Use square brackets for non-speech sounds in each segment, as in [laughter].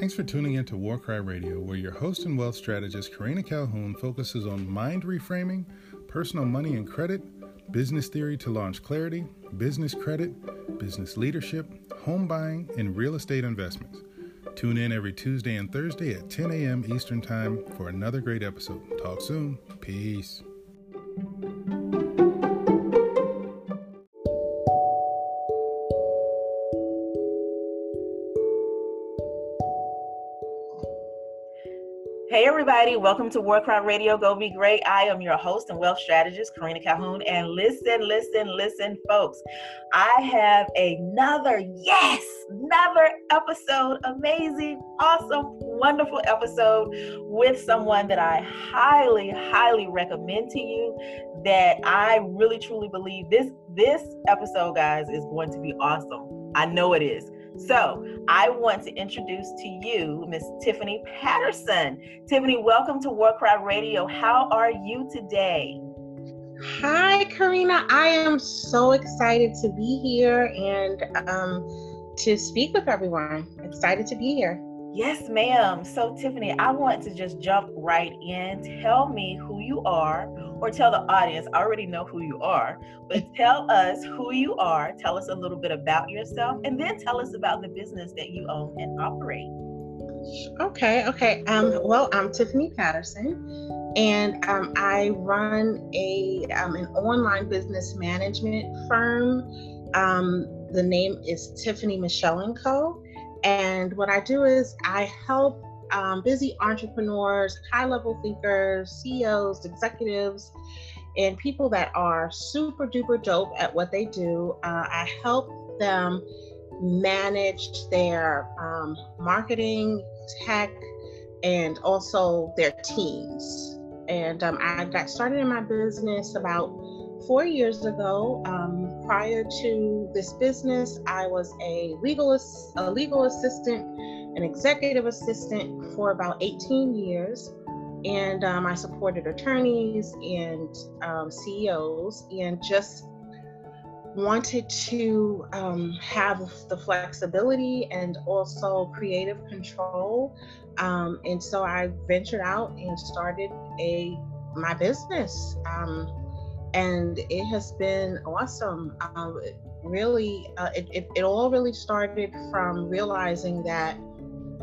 Thanks for tuning in to Warcry Radio, where your host and wealth strategist Karina Calhoun focuses on mind reframing, personal money and credit, business theory to launch clarity, business credit, business leadership, home buying, and real estate investments. Tune in every Tuesday and Thursday at 10 a.m. Eastern Time for another great episode. Talk soon. Peace. Everybody, welcome to Warcry Radio Go Be Great. I am your host and wealth strategist, Karina Calhoun. And listen, listen, listen, folks. I have another, yes, another episode, amazing, awesome, wonderful episode with someone that I highly, highly recommend to you. That I really, truly believe this this episode, guys, is going to be awesome. I know it is. So I want to introduce to you Miss Tiffany Patterson. Tiffany, welcome to Warcry Radio. How are you today? Hi, Karina. I am so excited to be here and um, to speak with everyone. Excited to be here. Yes, ma'am. So, Tiffany, I want to just jump right in. Tell me who you are, or tell the audience. I already know who you are, but [laughs] tell us who you are. Tell us a little bit about yourself, and then tell us about the business that you own and operate. Okay, okay. Um, well, I'm Tiffany Patterson, and um, I run a um, an online business management firm. Um, the name is Tiffany Michelle and Co and what I do is I help um, busy entrepreneurs, high level thinkers, CEOs, executives, and people that are super duper dope at what they do. Uh, I help them manage their um, marketing, tech, and also their teams. And um, I got started in my business about four years ago. Um, prior to this business, I was a legal a legal assistant, an executive assistant for about 18 years, and um, I supported attorneys and um, CEOs, and just wanted to um, have the flexibility and also creative control. Um, and so I ventured out and started a my business. Um, and it has been awesome. Um, really, uh, it, it, it all really started from realizing that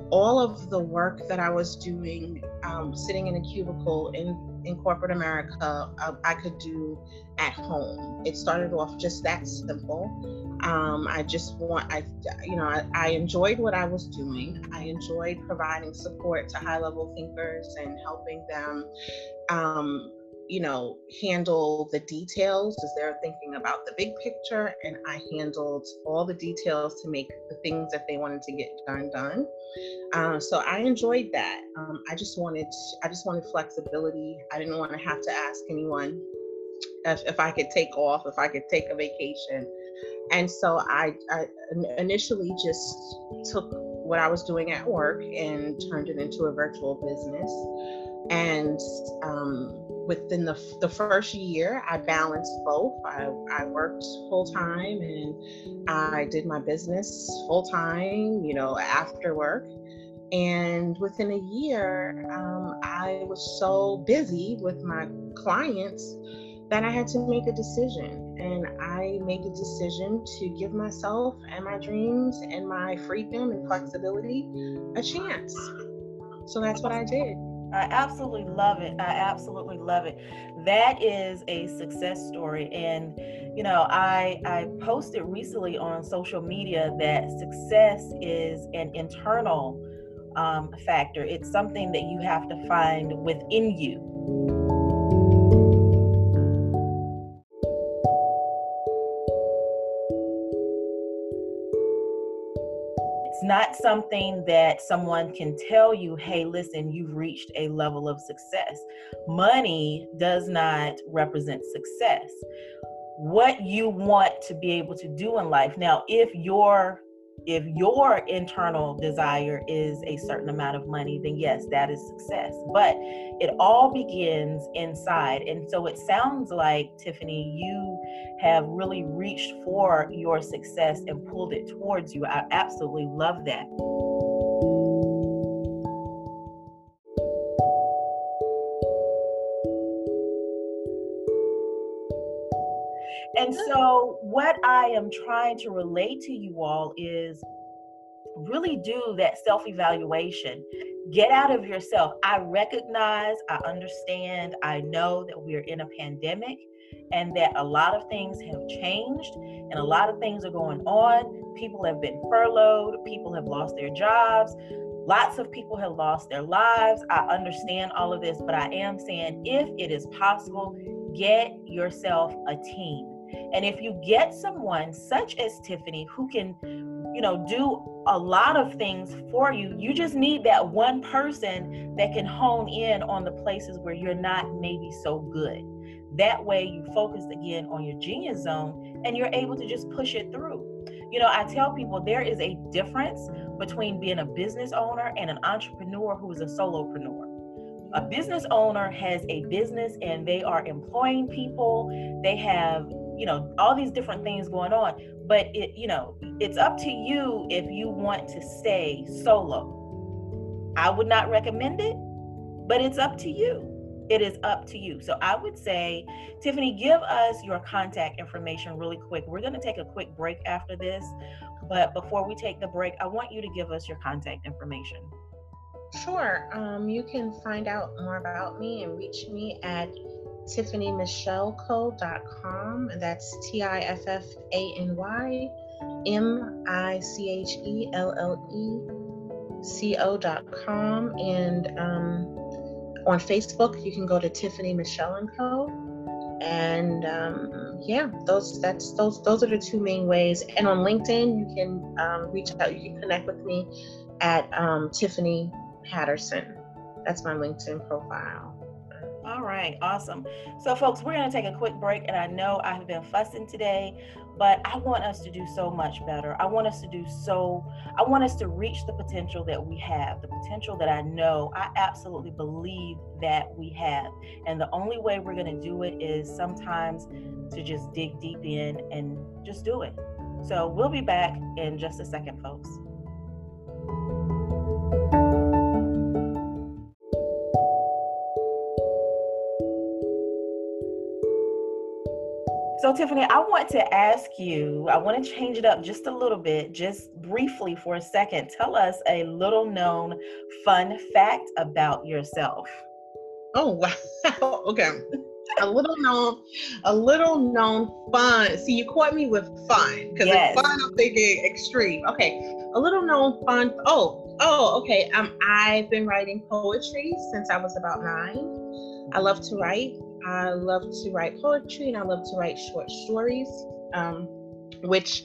all of the work that I was doing, um, sitting in a cubicle in, in corporate America, uh, I could do at home. It started off just that simple. Um, I just want, I, you know, I, I, enjoyed what I was doing. I enjoyed providing support to high level thinkers and helping them um, you know, handle the details as they're thinking about the big picture, and I handled all the details to make the things that they wanted to get done done. Uh, so I enjoyed that. Um, I just wanted, I just wanted flexibility. I didn't want to have to ask anyone if, if I could take off, if I could take a vacation. And so I, I initially just took what I was doing at work and turned it into a virtual business. And um, within the, the first year, I balanced both. I, I worked full time and I did my business full time, you know, after work. And within a year, um, I was so busy with my clients that I had to make a decision. And I made a decision to give myself and my dreams and my freedom and flexibility a chance. So that's what I did. I absolutely love it. I absolutely love it. That is a success story. And, you know, I, I posted recently on social media that success is an internal um, factor, it's something that you have to find within you. Not something that someone can tell you, hey, listen, you've reached a level of success. Money does not represent success. What you want to be able to do in life. Now, if your if your internal desire is a certain amount of money, then yes, that is success. But it all begins inside. And so it sounds like, Tiffany, you have really reached for your success and pulled it towards you. I absolutely love that. What I am trying to relate to you all is really do that self evaluation. Get out of yourself. I recognize, I understand, I know that we're in a pandemic and that a lot of things have changed and a lot of things are going on. People have been furloughed, people have lost their jobs, lots of people have lost their lives. I understand all of this, but I am saying if it is possible, get yourself a team. And if you get someone such as Tiffany who can, you know, do a lot of things for you, you just need that one person that can hone in on the places where you're not maybe so good. That way you focus again on your genius zone and you're able to just push it through. You know, I tell people there is a difference between being a business owner and an entrepreneur who is a solopreneur. A business owner has a business and they are employing people. They have, you know, all these different things going on. But it, you know, it's up to you if you want to stay solo. I would not recommend it, but it's up to you it is up to you. So I would say, Tiffany, give us your contact information really quick. We're going to take a quick break after this. But before we take the break, I want you to give us your contact information. Sure. Um, you can find out more about me and reach me at tiffanymichelleco.com. That's T I F F A N Y M I C H E L L E C O.com. And um, on Facebook, you can go to Tiffany Michelle and Co. And um, yeah, those that's those those are the two main ways. And on LinkedIn, you can um, reach out. You can connect with me at um, Tiffany Patterson. That's my LinkedIn profile. All right, awesome. So, folks, we're going to take a quick break, and I know I have been fussing today, but I want us to do so much better. I want us to do so, I want us to reach the potential that we have, the potential that I know, I absolutely believe that we have. And the only way we're going to do it is sometimes to just dig deep in and just do it. So, we'll be back in just a second, folks. So, Tiffany, I want to ask you, I want to change it up just a little bit, just briefly for a second. Tell us a little known fun fact about yourself. Oh, wow. [laughs] okay. a little known, a little known fun. See, you caught me with fun because yes. fun, I'm thinking extreme. Okay. A little known fun. Oh, oh, okay. Um, I've been writing poetry since I was about nine. I love to write. I love to write poetry and I love to write short stories, um, which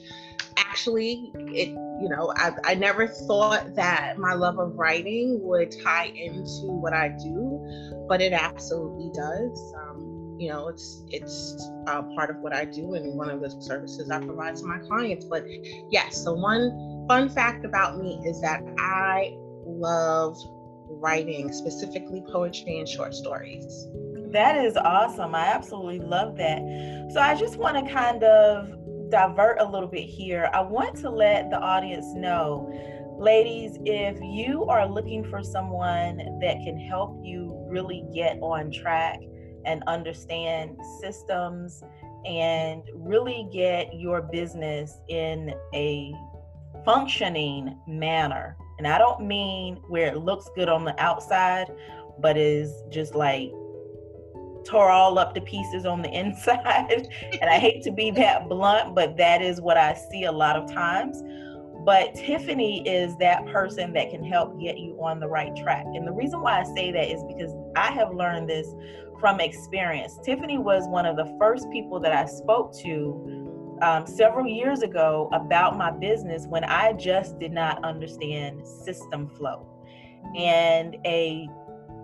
actually, it you know, I, I never thought that my love of writing would tie into what I do, but it absolutely does. Um, you know, it's it's uh, part of what I do and one of the services I provide to my clients. But yes, the one fun fact about me is that I love writing, specifically poetry and short stories. That is awesome. I absolutely love that. So I just want to kind of divert a little bit here. I want to let the audience know, ladies, if you are looking for someone that can help you really get on track and understand systems and really get your business in a functioning manner. And I don't mean where it looks good on the outside, but is just like tore all up to pieces on the [laughs] inside. and I hate to be that blunt, but that is what I see a lot of times. But Tiffany is that person that can help get you on the right track. And the reason why I say that is because I have learned this from experience. Tiffany was one of the first people that I spoke to um, several years ago about my business when I just did not understand system flow. And a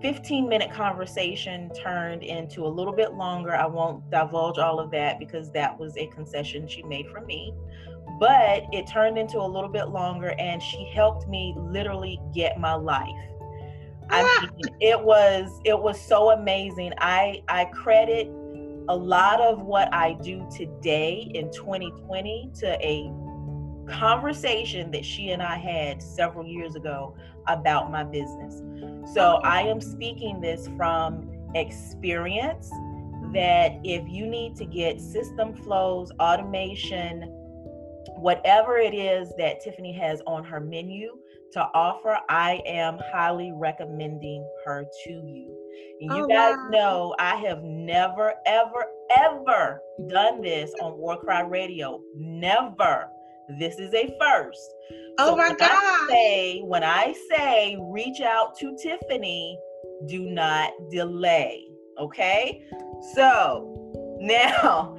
15 minute conversation turned into a little bit longer. I won't divulge all of that because that was a concession she made for me. But it turned into a little bit longer and she helped me literally get my life. I mean, it was it was so amazing. I I credit a lot of what I do today in 2020 to a conversation that she and I had several years ago about my business. So I am speaking this from experience that if you need to get system flows, automation, whatever it is that Tiffany has on her menu to offer, I am highly recommending her to you. And you oh, guys wow. know I have never, ever, ever done this on Warcry Radio. Never. This is a first. Oh so my God. I say, when I say reach out to Tiffany, do not delay. Okay. So [laughs] now,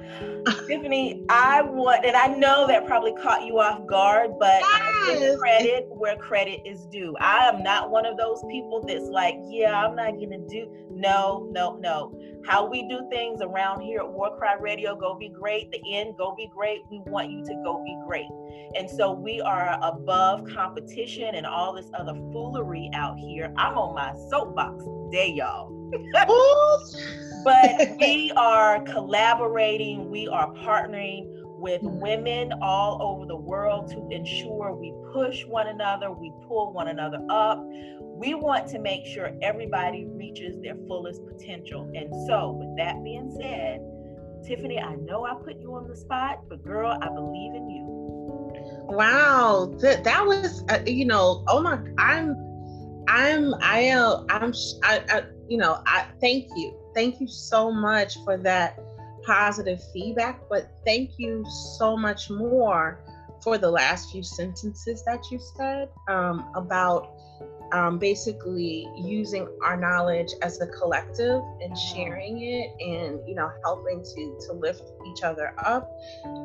Tiffany, I want, and I know that probably caught you off guard, but yes. credit where credit is due. I am not one of those people that's like, yeah, I'm not gonna do. No, no, no. How we do things around here at Warcry Radio, go be great. The end, go be great. We want you to go be great. And so we are above competition and all this other foolery out here. I'm on my soapbox day, y'all. [laughs] but [laughs] we are collaborating, we are partnering with women all over the world to ensure we push one another, we pull one another up. We want to make sure everybody reaches their fullest potential. And so, with that being said, Tiffany, I know I put you on the spot, but girl, I believe in you. Wow, that, that was, uh, you know, oh my, I'm, I'm, I am, I'm, I, I you know, I thank you. Thank you so much for that positive feedback, but thank you so much more for the last few sentences that you said um, about um, basically using our knowledge as a collective and sharing it and you know helping to to lift each other up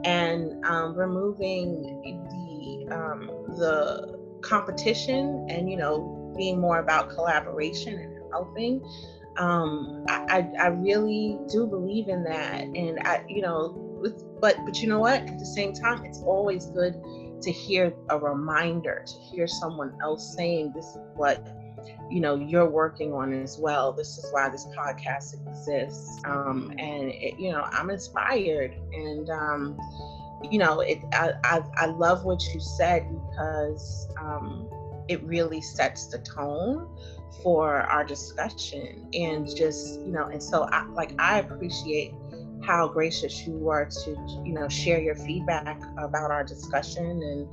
and um, removing the um, the competition and you know being more about collaboration and helping um I, I really do believe in that and i you know but but you know what? At the same time it's always good to hear a reminder to hear someone else saying this is what you know you're working on as well. This is why this podcast exists. Um and it, you know i'm inspired and um you know it I, I i love what you said because um it really sets the tone for our discussion and just you know and so I, like i appreciate how gracious you were to you know share your feedback about our discussion and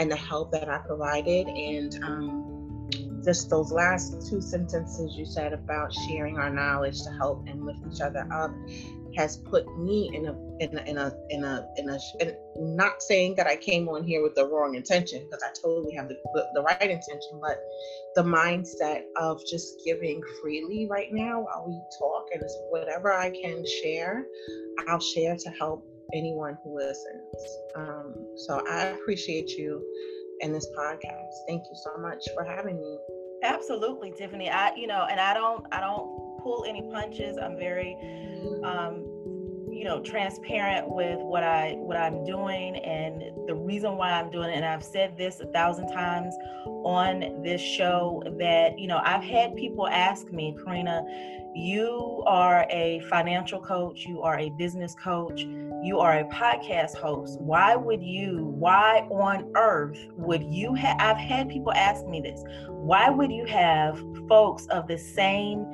and the help that i provided. And um, just those last two sentences you said about sharing our knowledge to help and lift each other up has put me in a in a in a in a, in a in, not saying that I came on here with the wrong intention because I totally have the, the right intention, but the mindset of just giving freely right now while we talk and whatever I can share, I'll share to help anyone who listens. Um, so I appreciate you in this podcast. Thank you so much for having me. Absolutely, Tiffany. I you know, and I don't I don't pull any punches. I'm very, um, you know, transparent with what I what I'm doing and the reason why I'm doing it. And I've said this a thousand times on this show that you know I've had people ask me, Karina, you are a financial coach, you are a business coach, you are a podcast host. Why would you? Why on earth would you have? I've had people ask me this. Why would you have folks of the same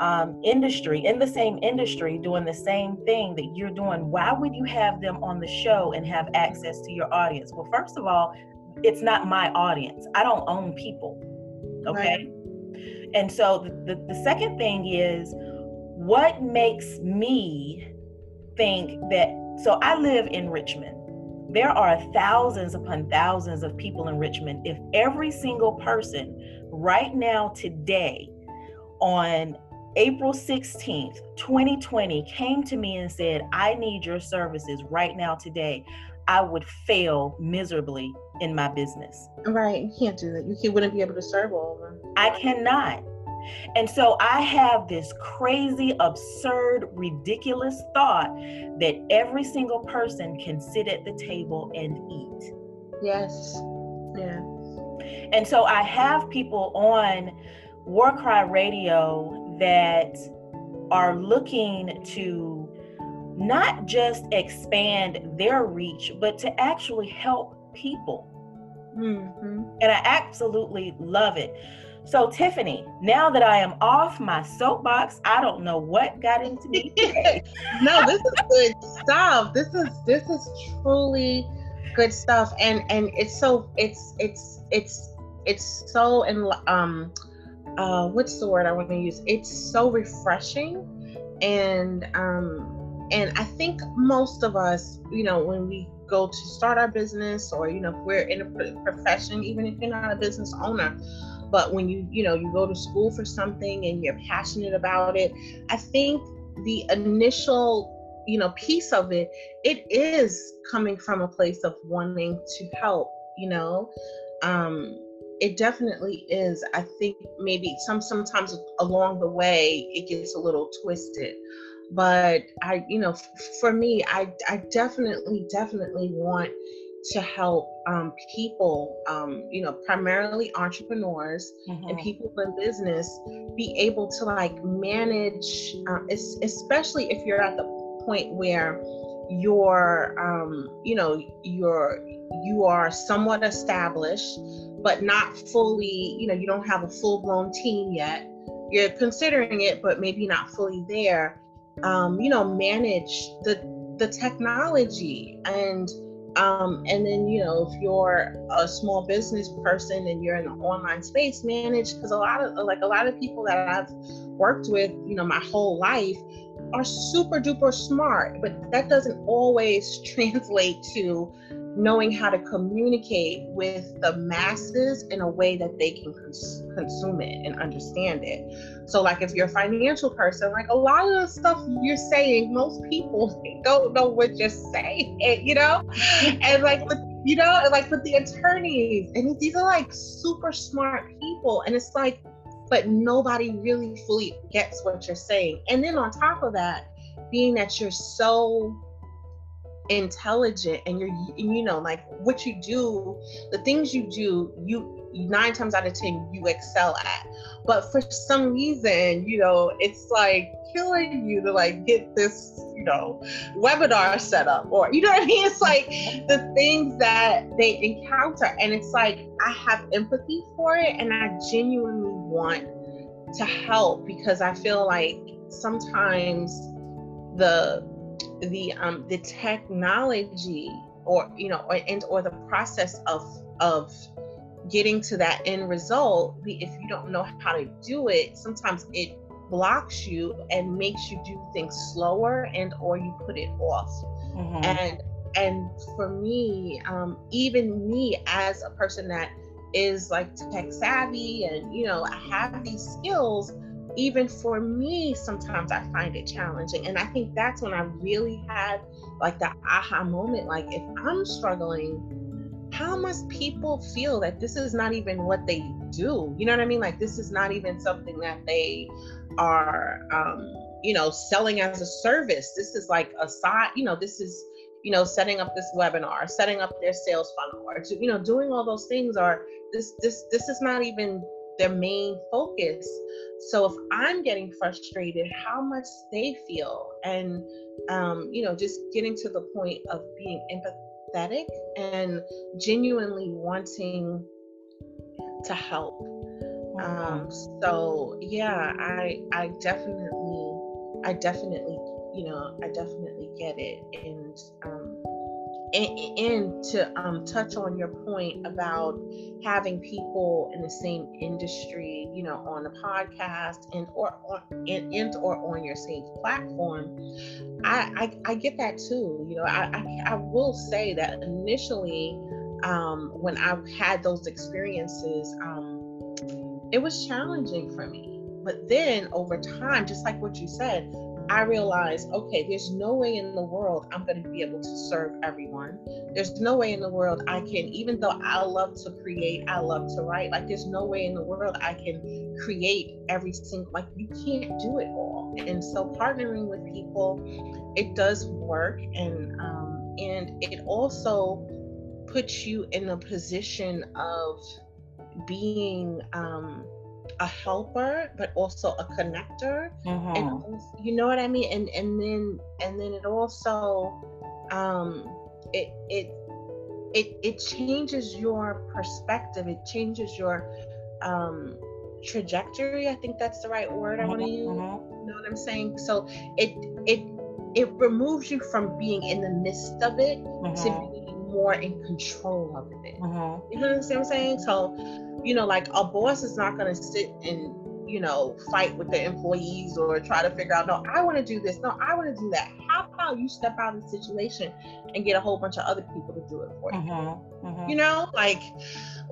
um, industry, in the same industry, doing the same thing that you're doing, why would you have them on the show and have access to your audience? Well, first of all, it's not my audience. I don't own people. Okay. Right. And so the, the, the second thing is what makes me think that, so I live in Richmond. There are thousands upon thousands of people in Richmond. If every single person right now, today, on April 16th, 2020, came to me and said, I need your services right now today, I would fail miserably in my business. Right. You can't do that. You wouldn't be able to serve all of them. I cannot. And so I have this crazy, absurd, ridiculous thought that every single person can sit at the table and eat. Yes. Yeah. And so I have people on War Cry Radio that are looking to not just expand their reach, but to actually help people. Mm-hmm. And I absolutely love it. So, Tiffany, now that I am off my soapbox, I don't know what got into me [laughs] no, this is good stuff. This is this is truly good stuff, and and it's so it's it's it's it's so and um uh what's the word I want to use? It's so refreshing, and um and I think most of us, you know, when we go to start our business or you know if we're in a profession even if you're not a business owner but when you you know you go to school for something and you're passionate about it i think the initial you know piece of it it is coming from a place of wanting to help you know um it definitely is i think maybe some sometimes along the way it gets a little twisted but i you know f- for me i i definitely definitely want to help um, people, um, you know, primarily entrepreneurs mm-hmm. and people in business, be able to like manage, uh, especially if you're at the point where you're, um, you know, you're you are somewhat established, but not fully, you know, you don't have a full blown team yet. You're considering it, but maybe not fully there. Um, you know, manage the the technology and um, and then, you know, if you're a small business person and you're in the online space, manage because a lot of like a lot of people that I've worked with, you know, my whole life are super duper smart, but that doesn't always [laughs] translate to knowing how to communicate with the masses in a way that they can cons- consume it and understand it. So, like if you're a financial person, like a lot of the stuff you're saying, most people [laughs] don't know what you're saying, you know? [laughs] and like with you know, and like with the attorneys, and these are like super smart people, and it's like, but nobody really fully gets what you're saying. And then on top of that, being that you're so intelligent and you're you know like what you do the things you do you nine times out of ten you excel at. But for some reason you know it's like killing you to like get this you know webinar set up or you know what i mean? It's like the things that they encounter. And it's like i have empathy for it and i genuinely want to help because i feel like sometimes the the um the technology or you know or, and or the process of of getting to that end result if you don't know how to do it sometimes it blocks you and makes you do things slower and or you put it off mm-hmm. and and for me um, even me as a person that is like tech savvy and you know i have these skills even for me, sometimes I find it challenging. And I think that's when I really had like the aha moment like, if I'm struggling, how must people feel that this is not even what they do? You know what I mean? Like, this is not even something that they are, um, you know, selling as a service. This is like a side, you know, this is, you know, setting up this webinar, setting up their sales funnel, or, you know, doing all those things are this, this, this is not even their main focus. So if I'm getting frustrated, how much they feel, and um, you know, just getting to the point of being empathetic and genuinely wanting to help. Um, so yeah, I I definitely I definitely you know I definitely get it, and um, and, to um, touch on your point about having people in the same industry, you know, on a podcast and or on and, and or on your same platform, I, I, I get that too. You know, I, I, I will say that initially, um, when I had those experiences, um, it was challenging for me. But then over time, just like what you said, I realized, okay, there's no way in the world I'm going to be able to serve everyone. There's no way in the world I can, even though I love to create, I love to write, like, there's no way in the world I can create every single, like, you can't do it all. And so partnering with people, it does work. And, um, and it also puts you in a position of being, um, a helper but also a connector mm-hmm. and you know what i mean and and then and then it also um it it it it changes your perspective it changes your um trajectory. I think that's the right word I want to use. Mm-hmm. You know what I'm saying? So it it it removes you from being in the midst of it mm-hmm. to being more in control of it. Mm-hmm. You know what I'm saying? So, you know, like a boss is not going to sit and you know, fight with the employees or try to figure out, no, I want to do this. No, I want to do that. How about you step out of the situation and get a whole bunch of other people to do it for you? Mm-hmm, mm-hmm. You know, like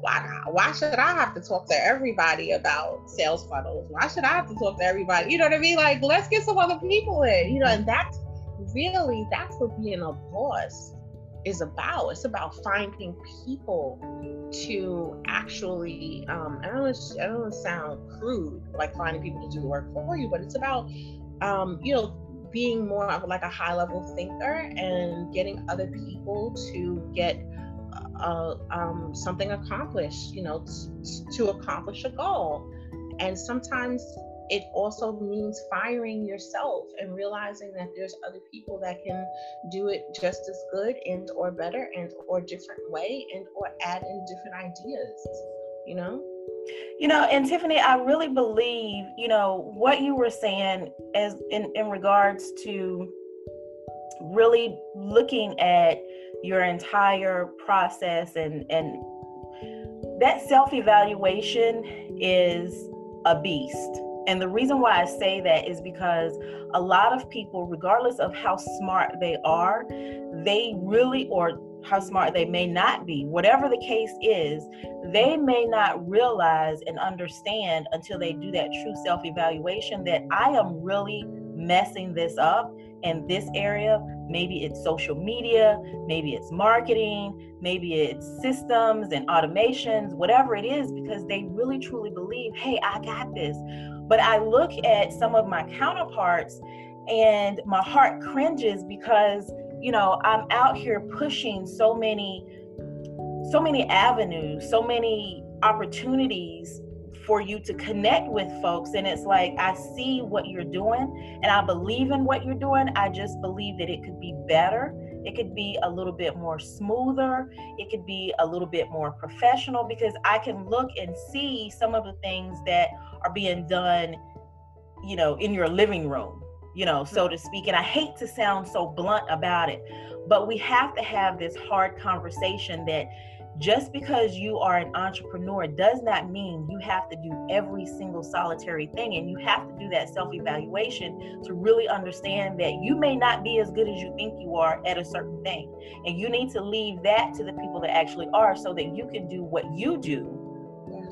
why why should I have to talk to everybody about sales funnels? Why should I have to talk to everybody? You know what I mean? Like, let's get some other people in, you know, and that's really that's what being a boss is about. It's about finding people to actually, um, I don't, I don't sound crude, like finding people to do the work for you, but it's about, um, you know, being more of like a high level thinker and getting other people to get uh, um, something accomplished, you know, t- to accomplish a goal. And sometimes it also means firing yourself and realizing that there's other people that can do it just as good and or better and or different way and or add in different ideas you know? You know and tiffany i really believe you know what you were saying as in in regards to really looking at your entire process and and that self-evaluation is a beast and the reason why I say that is because a lot of people, regardless of how smart they are, they really, or how smart they may not be, whatever the case is, they may not realize and understand until they do that true self evaluation that I am really messing this up in this area. Maybe it's social media, maybe it's marketing, maybe it's systems and automations, whatever it is, because they really truly believe, hey, I got this. But I look at some of my counterparts and my heart cringes because, you know, I'm out here pushing so many, so many avenues, so many opportunities for you to connect with folks. And it's like, I see what you're doing and I believe in what you're doing. I just believe that it could be better. It could be a little bit more smoother. It could be a little bit more professional because I can look and see some of the things that are being done, you know, in your living room, you know, so to speak. And I hate to sound so blunt about it, but we have to have this hard conversation that just because you are an entrepreneur does not mean you have to do every single solitary thing and you have to do that self-evaluation to really understand that you may not be as good as you think you are at a certain thing. And you need to leave that to the people that actually are so that you can do what you do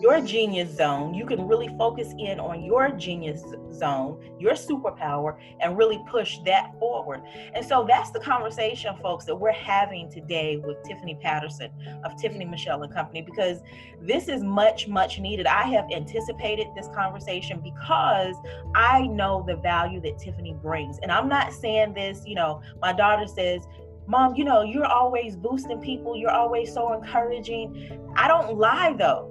your genius zone. You can really focus in on your genius zone, your superpower, and really push that forward. And so that's the conversation, folks, that we're having today with Tiffany Patterson of Tiffany Michelle and Company, because this is much, much needed. I have anticipated this conversation because I know the value that Tiffany brings. And I'm not saying this, you know, my daughter says, Mom, you know, you're always boosting people. You're always so encouraging. I don't lie though.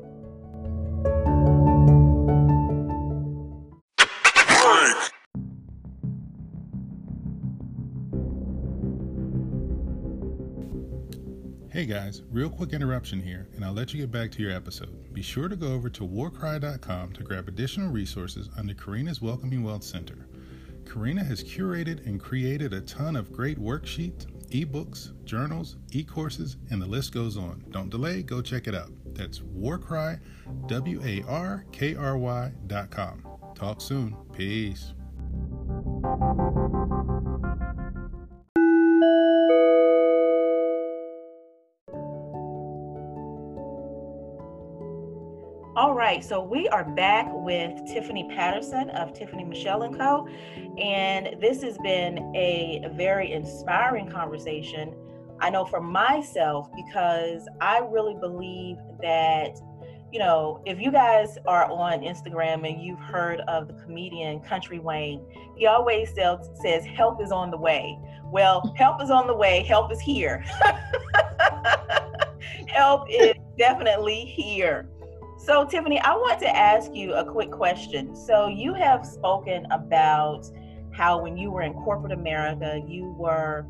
Hey guys, real quick interruption here, and I'll let you get back to your episode. Be sure to go over to warcry.com to grab additional resources under Karina's Welcoming Wealth Center. Karina has curated and created a ton of great worksheets, ebooks, journals, e courses, and the list goes on. Don't delay, go check it out. That's warcry, W A R K R Y.com. Talk soon. Peace. Right, so we are back with Tiffany Patterson of Tiffany Michelle and Co. And this has been a very inspiring conversation. I know for myself, because I really believe that, you know, if you guys are on Instagram and you've heard of the comedian Country Wayne, he always says, help is on the way. Well, [laughs] help is on the way, help is here. [laughs] help is definitely here. So, Tiffany, I want to ask you a quick question. So, you have spoken about how when you were in corporate America, you were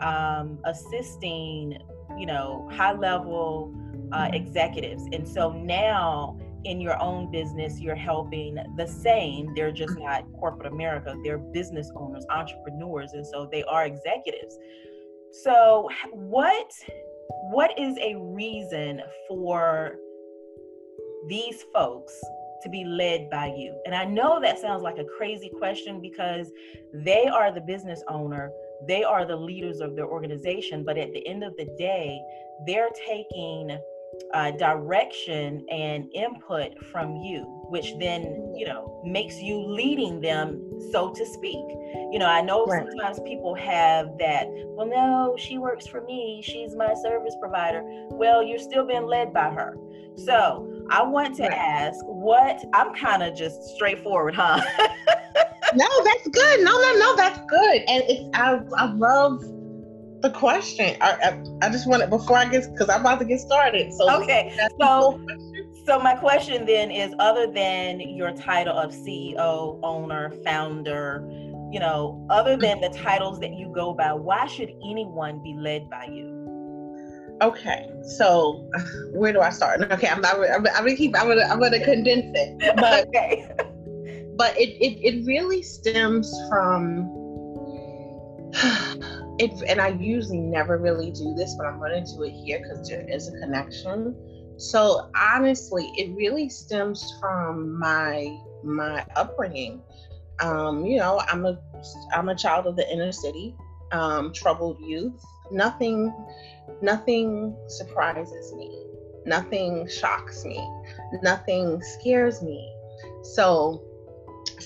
um, assisting, you know, high level uh, executives. And so now in your own business, you're helping the same. They're just mm-hmm. not corporate America. They're business owners, entrepreneurs, and so they are executives. So, what what is a reason for these folks to be led by you? And I know that sounds like a crazy question because they are the business owner, they are the leaders of their organization, but at the end of the day, they're taking uh, direction and input from you, which then, you know, makes you leading them, so to speak. You know, I know right. sometimes people have that, well, no, she works for me, she's my service provider. Well, you're still being led by her. So I want to right. ask what I'm kind of just straightforward, huh? [laughs] no, that's good. No, no, no, that's good. And it's I I love the question. I, I, I just want it before I get because I'm about to get started. So okay, so so my question then is, other than your title of CEO, owner, founder, you know, other than the titles that you go by, why should anyone be led by you? Okay, so [sighs] where do I start? Okay, I'm not. I'm, I'm gonna keep. I'm gonna. I'm gonna condense it. But [laughs] okay. But it, it it really stems from [sighs] it, and I usually never really do this, but I'm to do it here because there is a connection. So honestly, it really stems from my my upbringing. Um, you know, I'm a I'm a child of the inner city, um, troubled youth. Nothing, nothing surprises me. Nothing shocks me. Nothing scares me. So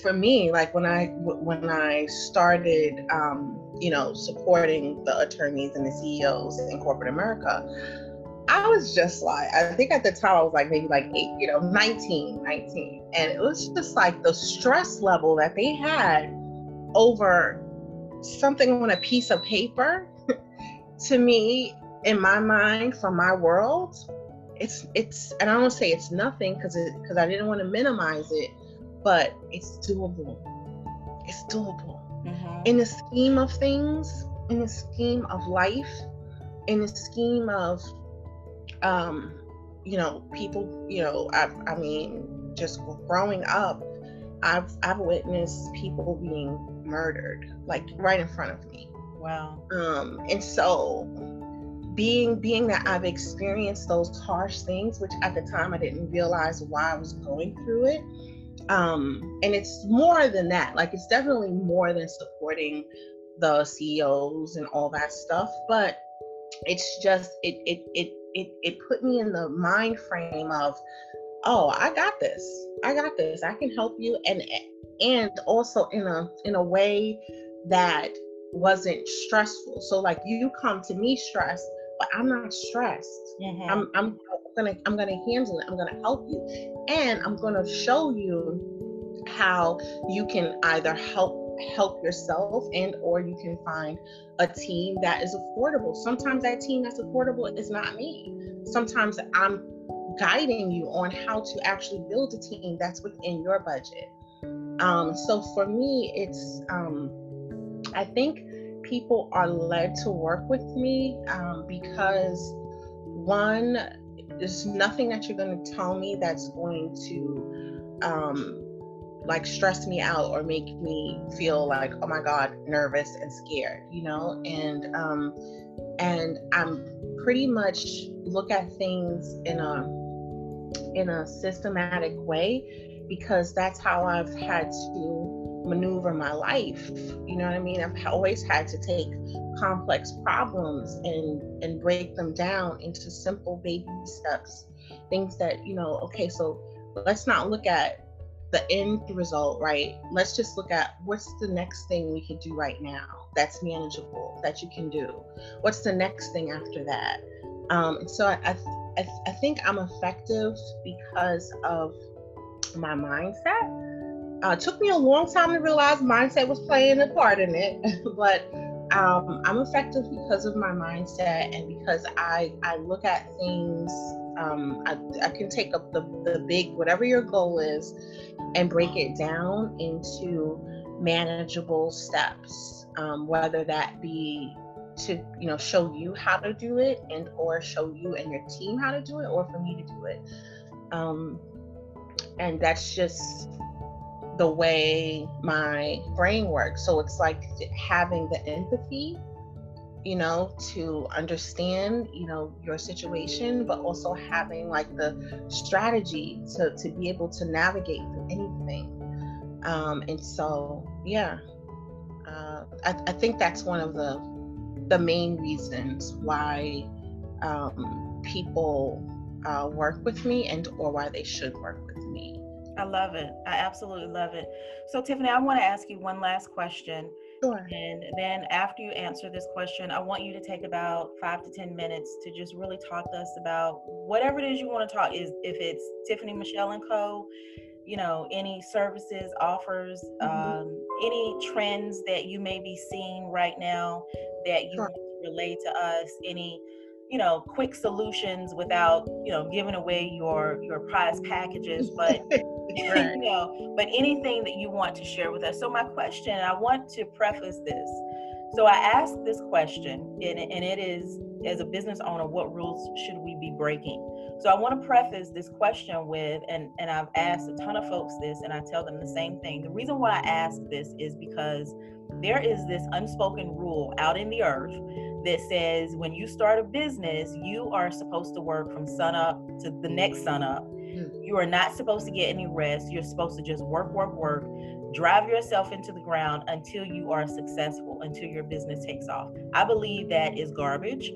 for me, like when I when I started, um, you know, supporting the attorneys and the CEOs in corporate America, I was just like, I think at the time I was like maybe like eight, you know, 19, 19. And it was just like the stress level that they had over something on a piece of paper [laughs] to me, in my mind, from my world, it's it's and I don't say it's nothing because it because I didn't want to minimize it but it's doable. It's doable. Mm-hmm. In the scheme of things, in the scheme of life, in the scheme of, um, you know, people, you know, I, I mean, just growing up, I've I've witnessed people being murdered, like right in front of me. Wow. Um, and so being being that I've experienced those harsh things, which at the time I didn't realize why I was going through it, um, and it's more than that. Like it's definitely more than supporting the CEOs and all that stuff, but it's just it it it it it put me in the mind frame of, oh, I got this. I got this. I can help you, and and also in a in a way that wasn't stressful. So like you come to me stressed, but I'm not stressed. Mm-hmm. I'm I'm gonna I'm gonna handle it. I'm gonna help you, and I'm gonna show you how you can either help help yourself and or you can find a team that is affordable. Sometimes that team that's affordable is not me. Sometimes I'm guiding you on how to actually build a team that's within your budget. Um, so for me, it's um, I think people are led to work with me um, because one there's nothing that you're going to tell me that's going to um, like stress me out or make me feel like oh my god nervous and scared you know? And um and i'm pretty much look at things in a in a systematic way because that's how i've had to maneuver my life you know what i mean? I've always had to take complex problems and and break them down into simple baby steps. Things that you know okay so let's not look at the end result right? Let's just look at what's the next thing we can do right now that's manageable that you can do. What's the next thing after that? Um, so I, I, I think i'm effective because of my mindset uh, took me a long time to realize mindset was playing a part in it [laughs] but um, I'm effective because of my mindset and because I I look at things. Um, I, I can take up the, the big whatever your goal is and break it down into manageable steps. Um, whether that be to you know show you how to do it and or show you and your team how to do it or for me to do it um, and that's just the way my brain works. So it's like having the empathy, you know, to understand, you know, your situation, but also having like the strategy to, to be able to navigate through anything. Um, and so, yeah, uh, I, I think that's one of the the main reasons why um, people uh, work with me and or why they should work with me. I love it. I absolutely love it. So, Tiffany, I want to ask you one last question. Sure. And then after you answer this question, I want you to take about five to 10 minutes to just really talk to us about whatever it is you want to talk is if it's Tiffany Michelle and Co., you know, any services, offers, mm-hmm. um, any trends that you may be seeing right now that you sure. relate to us, any you know quick solutions without you know giving away your your prize packages [laughs] but you know but anything that you want to share with us. So my question i want to preface this. So i asked this question and, and it is as a business owner what rules should we be breaking? So i want to preface this question with and and i've asked a ton of folks this and i tell them the same thing. The reason why i ask this is because there is this unspoken rule out in the earth that says when you start a business, you are supposed to work from sun up to the next sun up. Hmm. You are not supposed to get any rest. You're supposed to just work, work, work, drive yourself into the ground until you are successful, until your business takes off. I believe that is garbage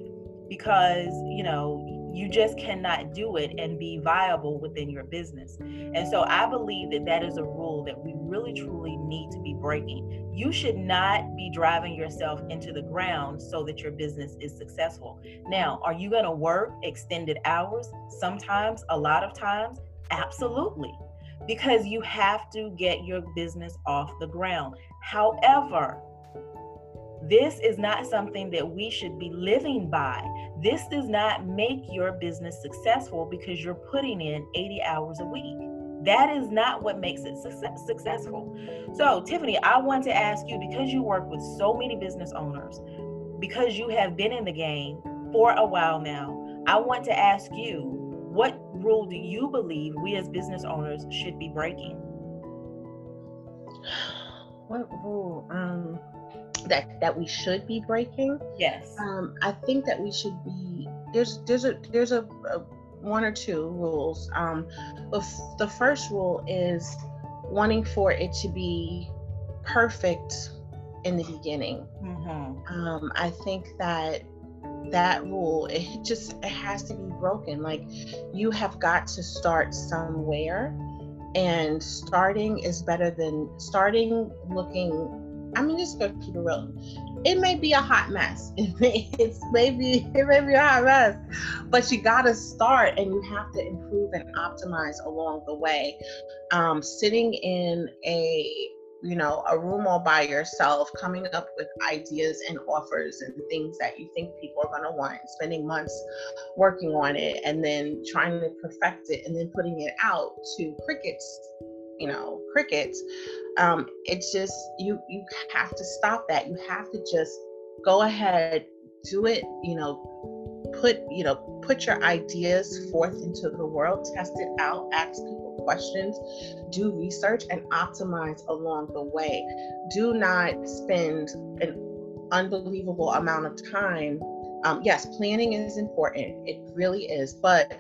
because, you know, you just cannot do it and be viable within your business. And so I believe that that is a rule that we really truly need to be breaking. You should not be driving yourself into the ground so that your business is successful. Now, are you going to work extended hours? Sometimes, a lot of times, absolutely. Because you have to get your business off the ground. However, this is not something that we should be living by. This does not make your business successful because you're putting in 80 hours a week. That is not what makes it success- successful. So, Tiffany, I want to ask you because you work with so many business owners, because you have been in the game for a while now, I want to ask you what rule do you believe we as business owners should be breaking? What rule? Um, that that we should be breaking. Yes. Um, I think that we should be there's there's a there's a, a one or two rules. Um, the first rule is wanting for it to be perfect in the beginning. Mm-hmm. Um, I think that that rule it just it has to be broken. Like you have got to start somewhere, and starting is better than starting looking I mean, just go keep it real. It may be a hot mess. [laughs] It may, it's maybe it may be a hot mess, but you got to start, and you have to improve and optimize along the way. Um, sitting in a you know a room all by yourself, coming up with ideas and offers and things that you think people are to want, spending months working on it, and then trying to perfect it, and then putting it out to crickets you know crickets um it's just you you have to stop that. You have to just go ahead do it you know put you know put your ideas forth into the world test it out ask people questions do research and optimize along the way. Do not spend an unbelievable amount of time um, yes planning is important it really is but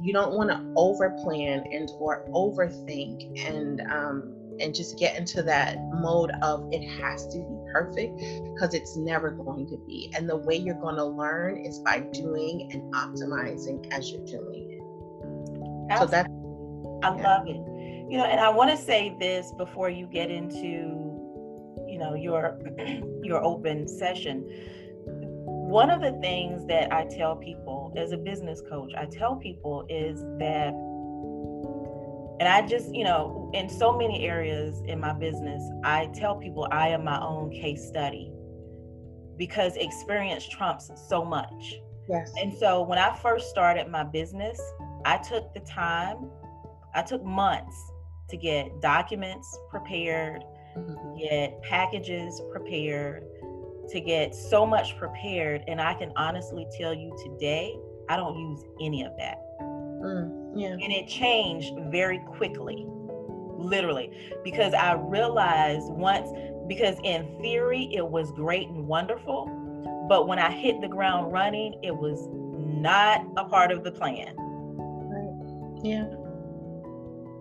you don't want to over plan and or overthink and um, and just get into that mode of it has to be perfect because it's never going to be and the way you're going to learn is by doing and optimizing as you're doing it Absolutely. so that i yeah. love it you know and i want to say this before you get into you know your [clears throat] your open session one of the things that I tell people as a business coach, I tell people is that, and I just, you know, in so many areas in my business, I tell people I am my own case study because experience trumps so much. Yes. And so when I first started my business, I took the time, I took months to get documents prepared, mm-hmm. get packages prepared, to get so much prepared. And I can honestly tell you today, I don't use any of that. Mm. Yeah. And it changed very quickly, literally, because I realized once, because in theory it was great and wonderful, but when I hit the ground running, it was not a part of the plan. Right. Yeah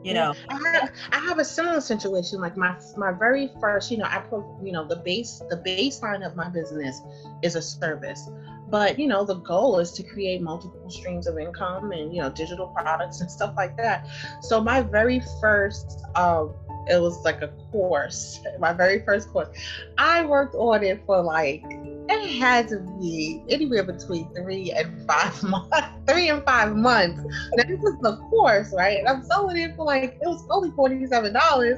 you know I have, I have a similar situation like my my very first you know i put you know the base the baseline of my business is a service but you know the goal is to create multiple streams of income and you know digital products and stuff like that so my very first um it was like a course my very first course i worked on it for like it had to be anywhere between three and five [laughs] months. Three and five months. Now this is the course, right? And I'm selling it for like it was only forty seven dollars,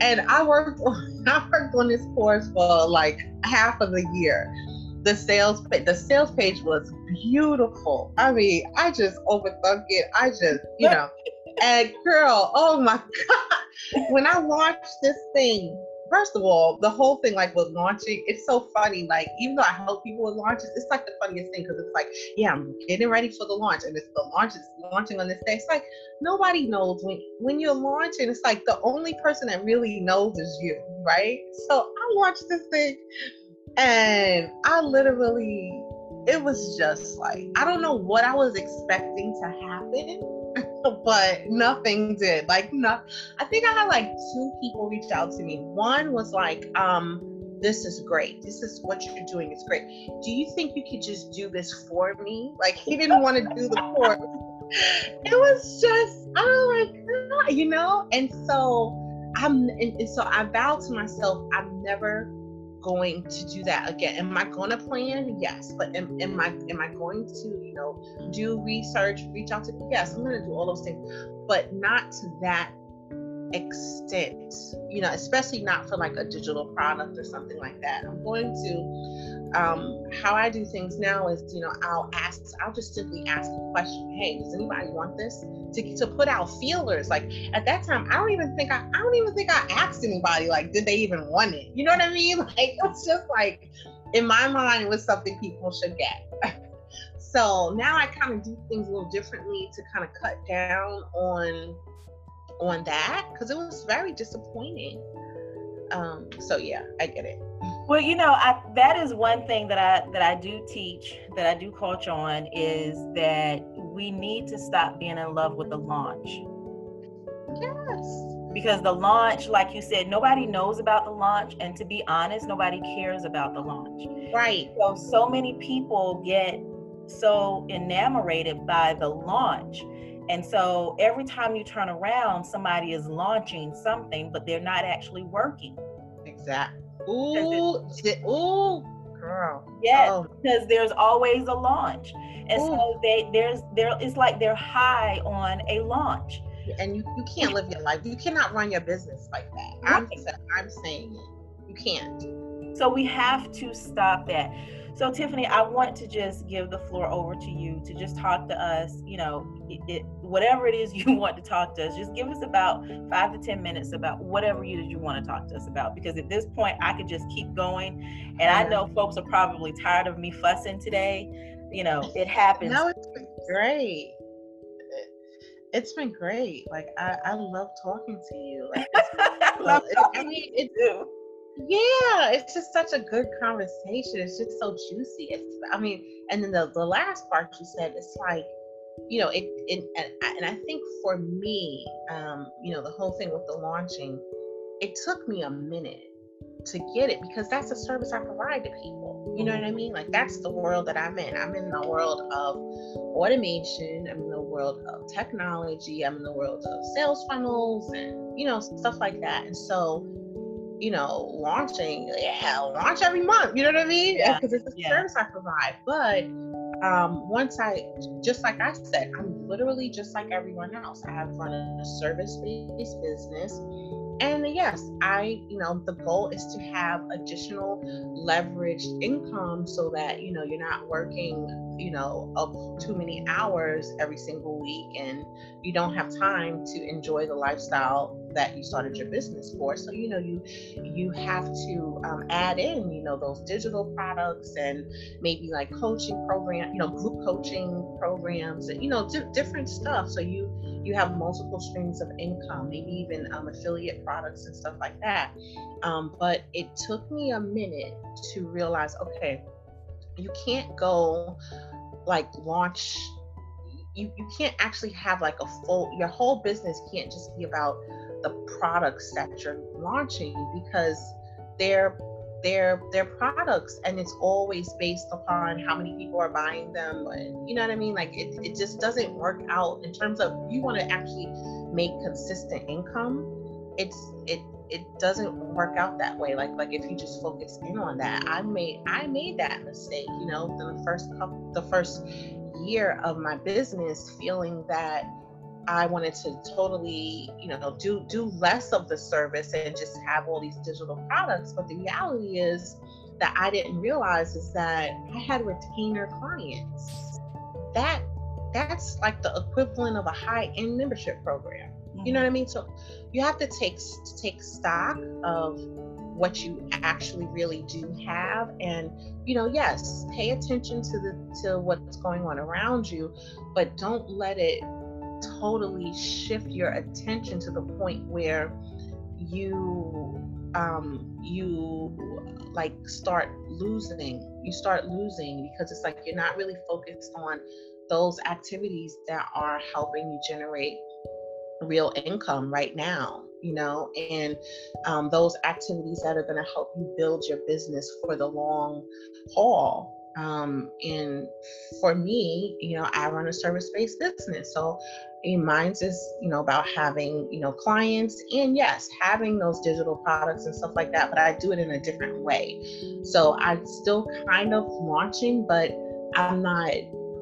and I worked on [laughs] I worked on this course for like half of the year. The sales the sales page was beautiful. I mean, I just overthunk it. I just you know, [laughs] and girl, oh my [laughs] god, when I launched this thing first of all, the whole thing like with launching, it's so funny. Like even though I help people with launches, it's like the funniest thing because it's like, yeah, I'm getting ready for the launch, and it's the launch is launching on this day. It's like nobody knows when when you're launching. It's like the only person that really knows is you, right? So I launched this thing, and I literally, it was just like I don't know what I was expecting to happen [laughs] but nothing did. Like no, I think I had like two people reach out to me. One was like, um, this is great. This is what you're doing is great. Do you think you could just do this for me? Like he didn't want to do the course. [laughs] it was just, oh my God, you know? And so I'm and, and so I vowed to myself, I'm never going to do that again? Am I going to plan? Yes, but am, am I am I going to you know do research, reach out to? Yes, I'm going to do all those things, but not to that extent. You know, especially not for like a digital product or something like that. I'm going to um, how I do things now is, you know, I'll ask, I'll just simply ask a question. Hey, does anybody want this? To, to put out feelers. Like at that time, I don't even think I, I don't even think I asked anybody, like, did they even want it? You know what I mean? [laughs] Like, it's just like, in my mind, it was something people should get. [laughs] so now I kind of do things a little differently to kind of cut down on on that because it was very disappointing. Um, so yeah, I get it. [laughs] Well, you know, I, that is one thing that I that I do teach, that I do coach on, is that we need to stop being in love with the launch. Yes. Because the launch, like you said, nobody knows about the launch, and to be honest, nobody cares about the launch. Right. So so many people get so enamored by the launch. And so every time you turn around, somebody is launching something, but they're not actually working. Exactly. Ooh, ooh, girl. Yes, oh. because there's always a launch, and ooh. so they there's there it's like they're high on a launch. And you, you can't live your life. You cannot run your business like that. Right. I'm I'm saying it. You can't. So we have to stop that. So, Tiffany, I want to just give the floor over to you to just talk to us. You know, it, it, whatever it is [laughs] you want to talk to us, just give us about five to 10 minutes about whatever is you want to talk to us about. Because at this point, I could just keep going. And I know folks are probably tired of me fussing today. You know, it happens. No, it's been great. It's been great. Like, I, I love talking to you. Like, [laughs] I, love, I mean, it, yeah, it's just such a good conversation. It's just so juicy. It's, I mean, and then the, the last part you said, it's like, you know, it, it and, and I think for me, um, you know, the whole thing with the launching, it took me a minute to get it because that's a service I provide to people. You know what I mean? Like that's the world that I'm in. I'm in the world of automation. I'm in the world of technology. I'm in the world of sales funnels and you know stuff like that. And so you know, launching, yeah, launch every month. You know what I mean? Because yeah. it's a yeah. service I provide. But um, once I, just like I said, I'm literally just like everyone else. I have run a service-based business, and yes, I, you know, the goal is to have additional leveraged income so that you know you're not working you know up too many hours every single week and you don't have time to enjoy the lifestyle that you started your business for. So you know you you have to um, add in you know those digital products and maybe like coaching program you know group coaching programs and you know di- different stuff. So you you have multiple streams of income maybe even um, affiliate products and stuff like that. Um, but it took me a minute to realize okay you can't go like launch you, you can't actually have like a full your whole business can't just be about the products that you're launching because they're they're they're products and it's always based upon how many people are buying them and you know what i mean? Like it, it just doesn't work out in terms of you want to actually make consistent income it's it it doesn't work out that way like like if you just focus in on that i made i made that mistake you know the first couple the first year of my business feeling that I wanted to totally, you know, do do less of the service and just have all these digital products. But the reality is that I didn't realize is that I had retainer clients. That that's like the equivalent of a high-end membership program. You know mm-hmm. what I mean? So you have to take take stock of what you actually really do have and you know yes pay attention to the to what's going on around you but don't let it totally shift your attention to the point where you um you like start losing you start losing because it's like you're not really focused on those activities that are helping you generate real income right now you know and um, those activities that are going to help you build your business for the long haul. Um, and for me you know i run a service-based business so in mine's is you know about having you know clients and yes having those digital products and stuff like that but i do it in a different way. So i'm still kind of launching but i'm not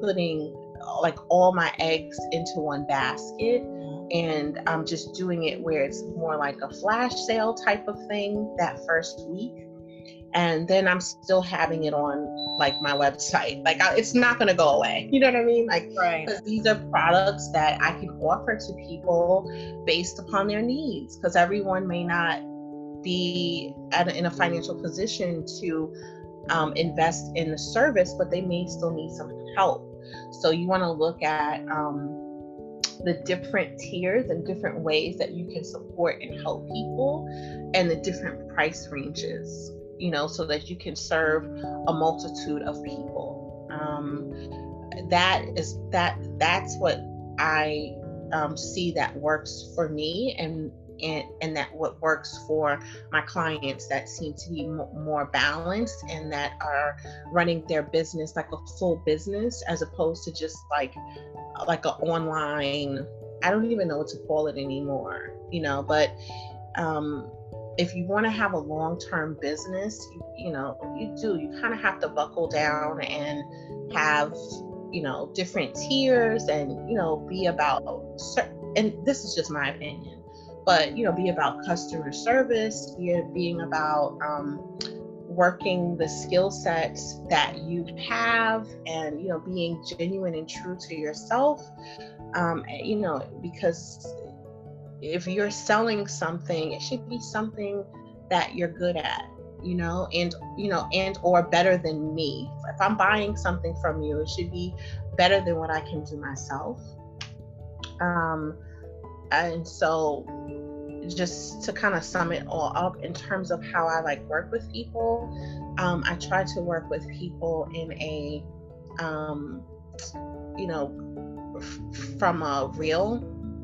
putting like all my eggs into one basket and I'm just doing it where it's more like a flash sale type of thing that first week. And then I'm still having it on like my website. Like I, it's not going to go away. You know what I mean? Like right. these are products that I can offer to people based upon their needs because everyone may not be at a, in a financial position to um, invest in the service, but they may still need some help. So you want to look at um, the different tiers and different ways that you can support and help people and the different price ranges you know so that you can serve a multitude of people. Um, that is that that's what i um, see that works for me and and, and that what works for my clients that seem to be more balanced and that are running their business like a full business as opposed to just like like an online i don't even know what to call it anymore you know but um if you want to have a long-term business you, you know you do you kind of have to buckle down and have you know different tiers and you know be about certain and this is just my opinion but you know be about customer service be, being about um, working the skill sets that you have and you know being genuine and true to yourself um, you know because if you're selling something it should be something that you're good at you know and you know and or better than me. If i'm buying something from you it should be better than what i can do myself. Um and so just to kind of sum it all up in terms of how I like work with people, um, I try to work with people in a, um, you know, f- from a real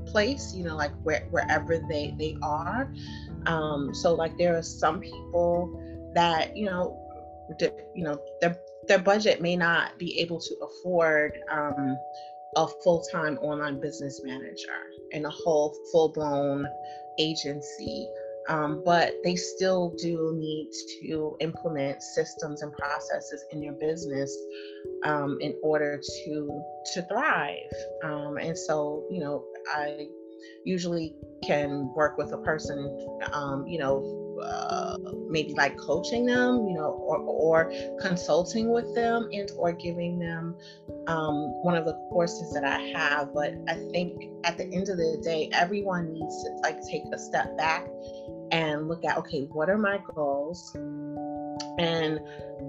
place, you know, like where, wherever they they are. Um, so like there are some people that you know, you know, their their budget may not be able to afford. Um, a full-time online business manager and a whole full-blown agency, um, but they still do need to implement systems and processes in your business um, in order to to thrive. Um, and so, you know, I usually can work with a person, um, you know, uh, maybe like coaching them, you know, or, or consulting with them and or giving them um, one of the courses that I have. But I think at the end of the day, everyone needs to like take a step back and look at, okay, what are my goals? And,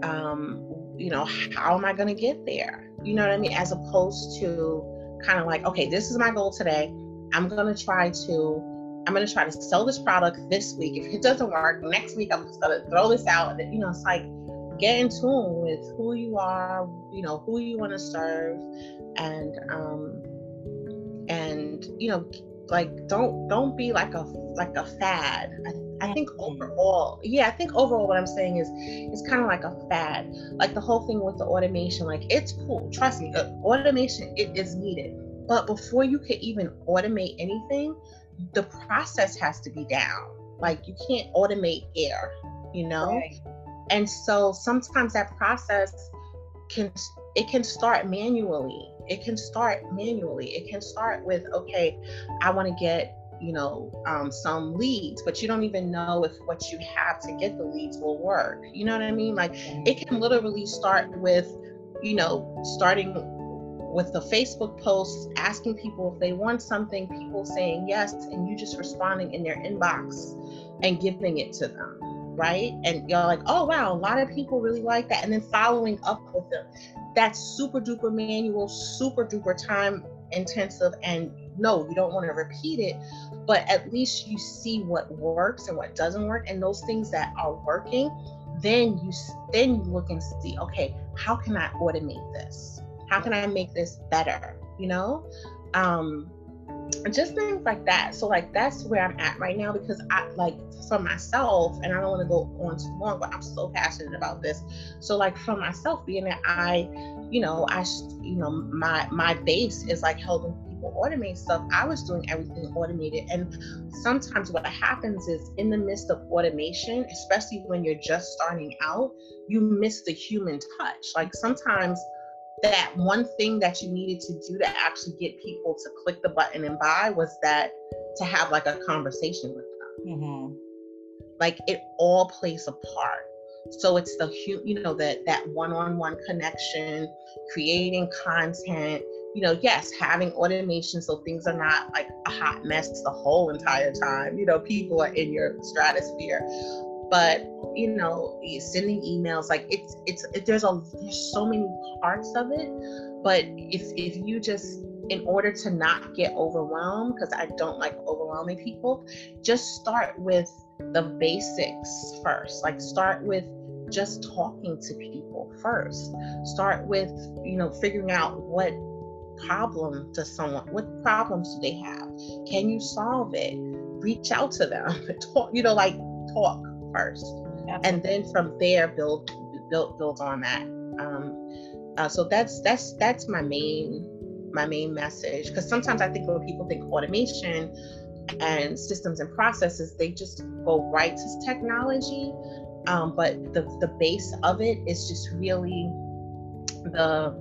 um, you know, how am I going to get there? You know what I mean? As opposed to kind of like, okay, this is my goal today. I'm going to try to I'm going to try to sell this product this week. If it doesn't work, next week I'm just going to throw this out. You know, it's like get in tune with who you are, you know, who you want to serve, and um, and you know, like don't don't be like a like a fad. I, I think mm-hmm. overall, yeah, I think overall what I'm saying is it's kind of like a fad. Like the whole thing with the automation, like it's cool. Trust me, automation it is needed. But before you can even automate anything, the process has to be down. Like you can't automate air, you know? Right. And so sometimes that process can it can start manually. It can start manually. It can start with, okay, I want to get you know um, some leads but you don't even know if what you have to get the leads will work you know what i mean like it can literally start with you know starting with the Facebook posts asking people if they want something, people saying yes, and you just responding in their inbox and giving it to them, right? And you're like, oh wow, a lot of people really like that. And then following up with them. That's super duper manual, super duper time intensive. And no, you don't want to repeat it, but at least you see what works and what doesn't work. And those things that are working, then you then you look and see, okay, how can I automate this? How can i make this better you know? Um just things like that. So like that's where i'm at right now because i like for myself and i don't want to go on too long but i'm so passionate about this. So like for myself being that i you know i you know my my base is like helping people automate stuff. I was doing everything automated and sometimes what happens is in the midst of automation especially when you're just starting out you miss the human touch. Like sometimes that one thing that you needed to do to actually get people to click the button and buy was that to have like a conversation with them. Mm-hmm. Like it all plays a part. So it's the you know that that one-on-one connection, creating content. You know, yes, having automation so things are not like a hot mess the whole entire time. You know, people are in your stratosphere, but you know sending emails like it's it's it, there's a there's so many parts of it but if if you just in order to not get overwhelmed because i don't like overwhelming people just start with the basics first like start with just talking to people first. Start with you know figuring out what problem does someone what problems do they have? Can you solve it? Reach out to them [laughs] talk you know like talk first. Absolutely. and then from there build build build on that. Um, uh, so that's that's that's my main my main message. Because sometimes i think when people think automation and systems and processes they just go right to technology. Um, but the the base of it is just really the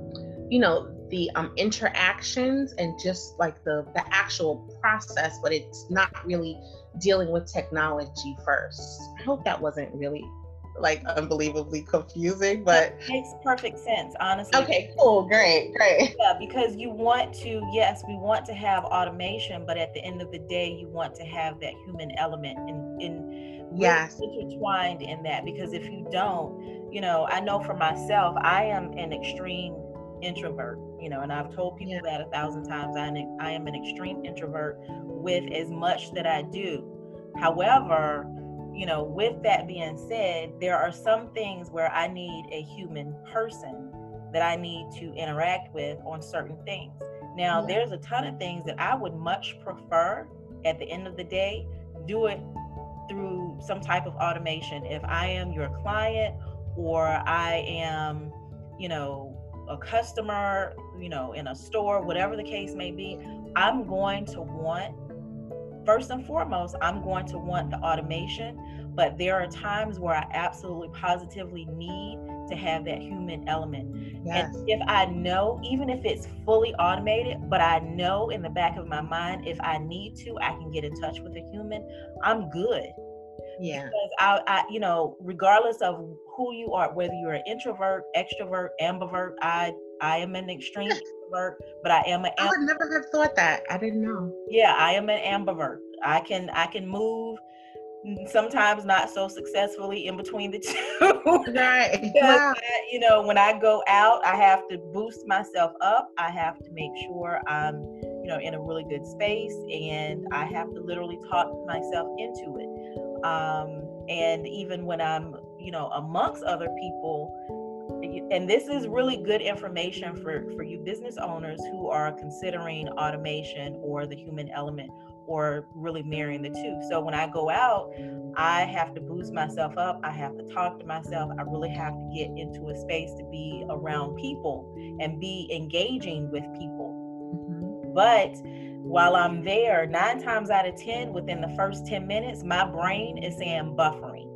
you know the um, interactions and just like the the actual process but it's not really dealing with technology first. I hope that wasn't really like unbelievably confusing, but that makes perfect sense, honestly. Okay, cool, great, great. Yeah, because you want to, yes, we want to have automation, but at the end of the day, you want to have that human element in in yes intertwined in that. Because if you don't, you know, I know for myself, I am an extreme introvert, you know, and I've told people yeah. that a thousand times. I am, I am an extreme introvert with as much that I do. However, you know, with that being said, there are some things where I need a human person that I need to interact with on certain things. Now, yeah. there's a ton of things that I would much prefer at the end of the day do it through some type of automation. If I am your client or I am, you know, a customer, you know, in a store, whatever the case may be, I'm going to want, first and foremost, I'm going to want the automation. But there are times where I absolutely positively need to have that human element. Yes. And if I know, even if it's fully automated, but I know in the back of my mind, if I need to, I can get in touch with a human, I'm good Yeah. Because I, I, you know, regardless of who you are, whether you're an introvert, extrovert, ambivert, I, I am an extreme [laughs] introvert, but I am an. I would never have thought that. I didn't know. Yeah, I am an ambivert. I can, I can move sometimes not so successfully in between the [laughs] two. right. Wow. I, you know, when I go out, I have to boost myself up. I have to make sure I'm, you know, in a really good space, and I have to literally talk myself into it. Um, and even when I'm, you know, amongst other people, and this is really good information for for you business owners who are considering automation or the human element or really marrying the two. So when I go out, I have to boost myself up. I have to talk to myself. I really have to get into a space to be around people and be engaging with people. Mm-hmm. But while I'm there, nine times out of 10, within the first 10 minutes, my brain is saying buffering.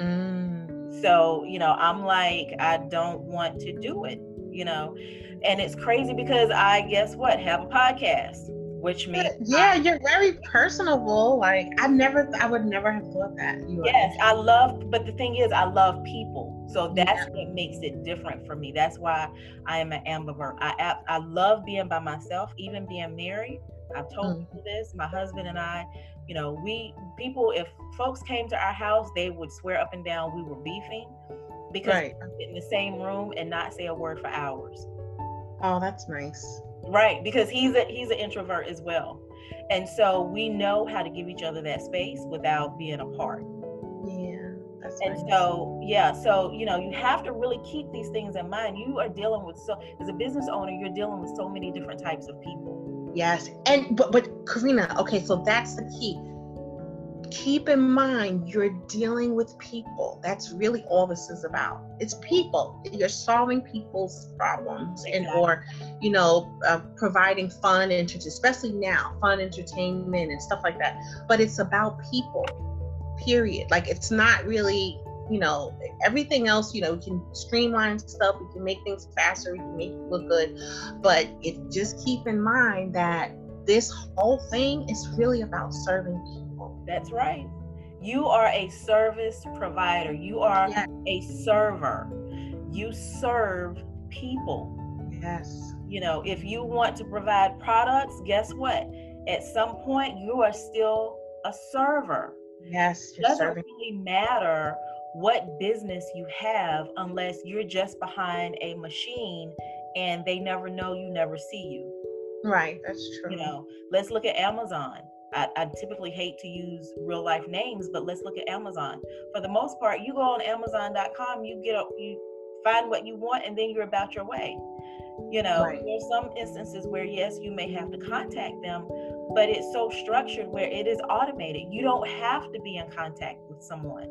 Mm. So, you know, I'm like, I don't want to do it, you know. And it's crazy because I, guess what, have a podcast which means yeah, you're very personable. Like I never, I would never have thought that. You yes, I love, but the thing is, I love people, so that's what makes it different for me. That's why I am an ambivert. I I love being by myself, even being married. I've told mm. people this. My husband and I, you know, we people, if folks came to our house, they would swear up and down we were beefing because right. we in the same room and not say a word for hours. Oh, that's nice right because he's a he's an introvert as well and so we know how to give each other that space without being apart and so yeah so you know you have to really keep these things in mind you are dealing with so as a business owner you're dealing with so many different types of people yes and but but karina okay so that's the key keep in mind you're dealing with people. That's really all this is about. It's people. You're solving people's problems and or, you know, uh, providing fun and especially now, fun entertainment and stuff like that. But it's about people. Period. Like it's not really you know everything else you know we can streamline stuff we can make things faster we can make it look good but it just keep in mind that this whole thing is really about serving people that's right. You are a service provider. You are yes. a server. You serve people. Yes. You know, if you want to provide products, guess what? At some point, you are still a server. Yes. It doesn't serving. really matter what business you have unless you're just behind a machine and they never know you, never see you. Right. That's true. You know, let's look at Amazon. I, I, typically hate to use real life names, but let's look at Amazon. For the most part, you go on Amazon.com, you get a, you find what you want, and then you're about your way. You know, right. there's some instances where yes, you may have to contact them, but it's so structured where it is automated. You don't have to be in contact with someone.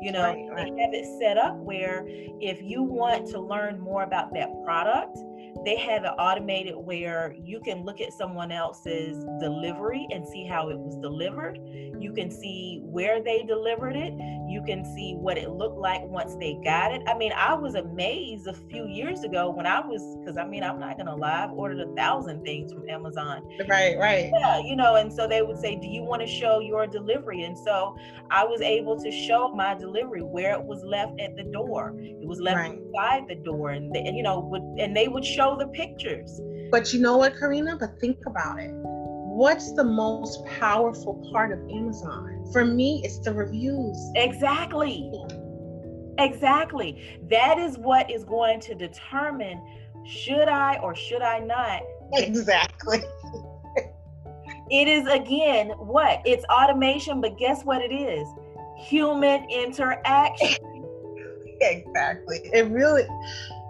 You know, right, right. they have it set up where if you want to learn more about that product, they have it automated where you can look at someone else's delivery and see how it was delivered. You can see where they delivered it. You can see what it looked like once they got it. I mean, I was amazed a few years ago when I was, because I mean, I'm not going to lie, I've ordered a thousand things from Amazon. Right, right. Yeah, you know, and so they would say, Do you want to show your delivery? And so I was able to show my delivery where it was left at the door. It was left right. inside the door, and, they, and you know, would, and they would show the pictures. But you know what, Karina? But think about it. What's the most powerful part of Amazon? For me, it's the reviews. Exactly. Exactly. That is what is going to determine should I or should I not. Exactly. it is again what? It's automation, but guess what it is? Human interaction. [laughs] exactly. It really,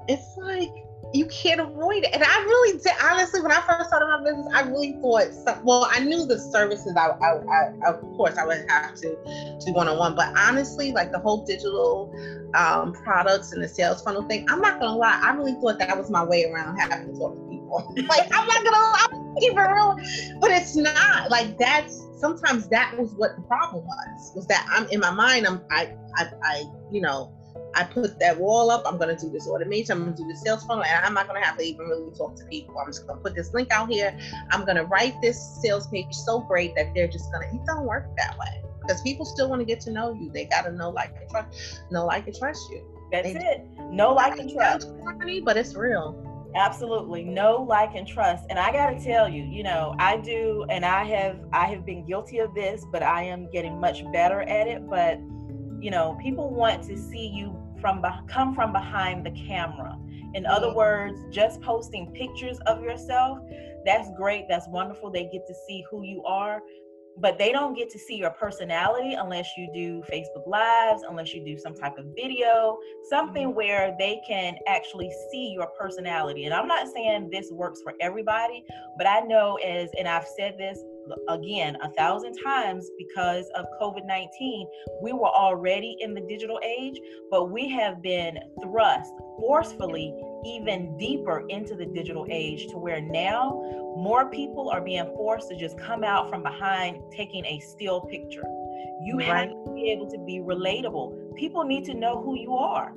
it's like, you can't avoid it. And I really did, honestly, when I first started my business, I really thought, some, well, I knew the services, I, I, I, of course, I would have to do one on one. But honestly, like the whole digital um, products and the sales funnel thing, I'm not to lie, I really thought that was my way around having to talk to people. [laughs] like, I'm not to lie, keep it real. But it's not. Like, that's sometimes that was what the problem was, was that I'm in my mind, I'm, I, I, I you know, I put that wall up. I'm going to do this automation. I'm going to do the sales funnel, and I'm not going to have to even really talk to people. I'm just going to put this link out here. I'm going to write this sales page so great that they're just going to. It don't work that way. because people still want to get to know you. They got to know, like, and trust, know, like, and trust you. That's they, it. Know, like, and trust. Funny, but it's real. Absolutely. Know, like, and trust. And I got to tell you, you know, I do, and I have, I have been guilty of this, but I am getting much better at it. But, you know, people want to see you from, come from behind the camera. In other words, just posting pictures of yourself, that's great. That's wonderful. They get to see who you are but they don't get to see your personality unless you do Facebook Lives, unless you do some type of video, something mm-hmm. where they can actually see your personality. And I'm not saying this works for everybody, but I know as, and I've said this again a thousand times because of COVID 19, we were already in the digital age, but we have been thrust forcefully even deeper into the digital age to where now more people are being forced to just come out from behind taking a still picture. You right. have to be able to be relatable. People need to know who you are.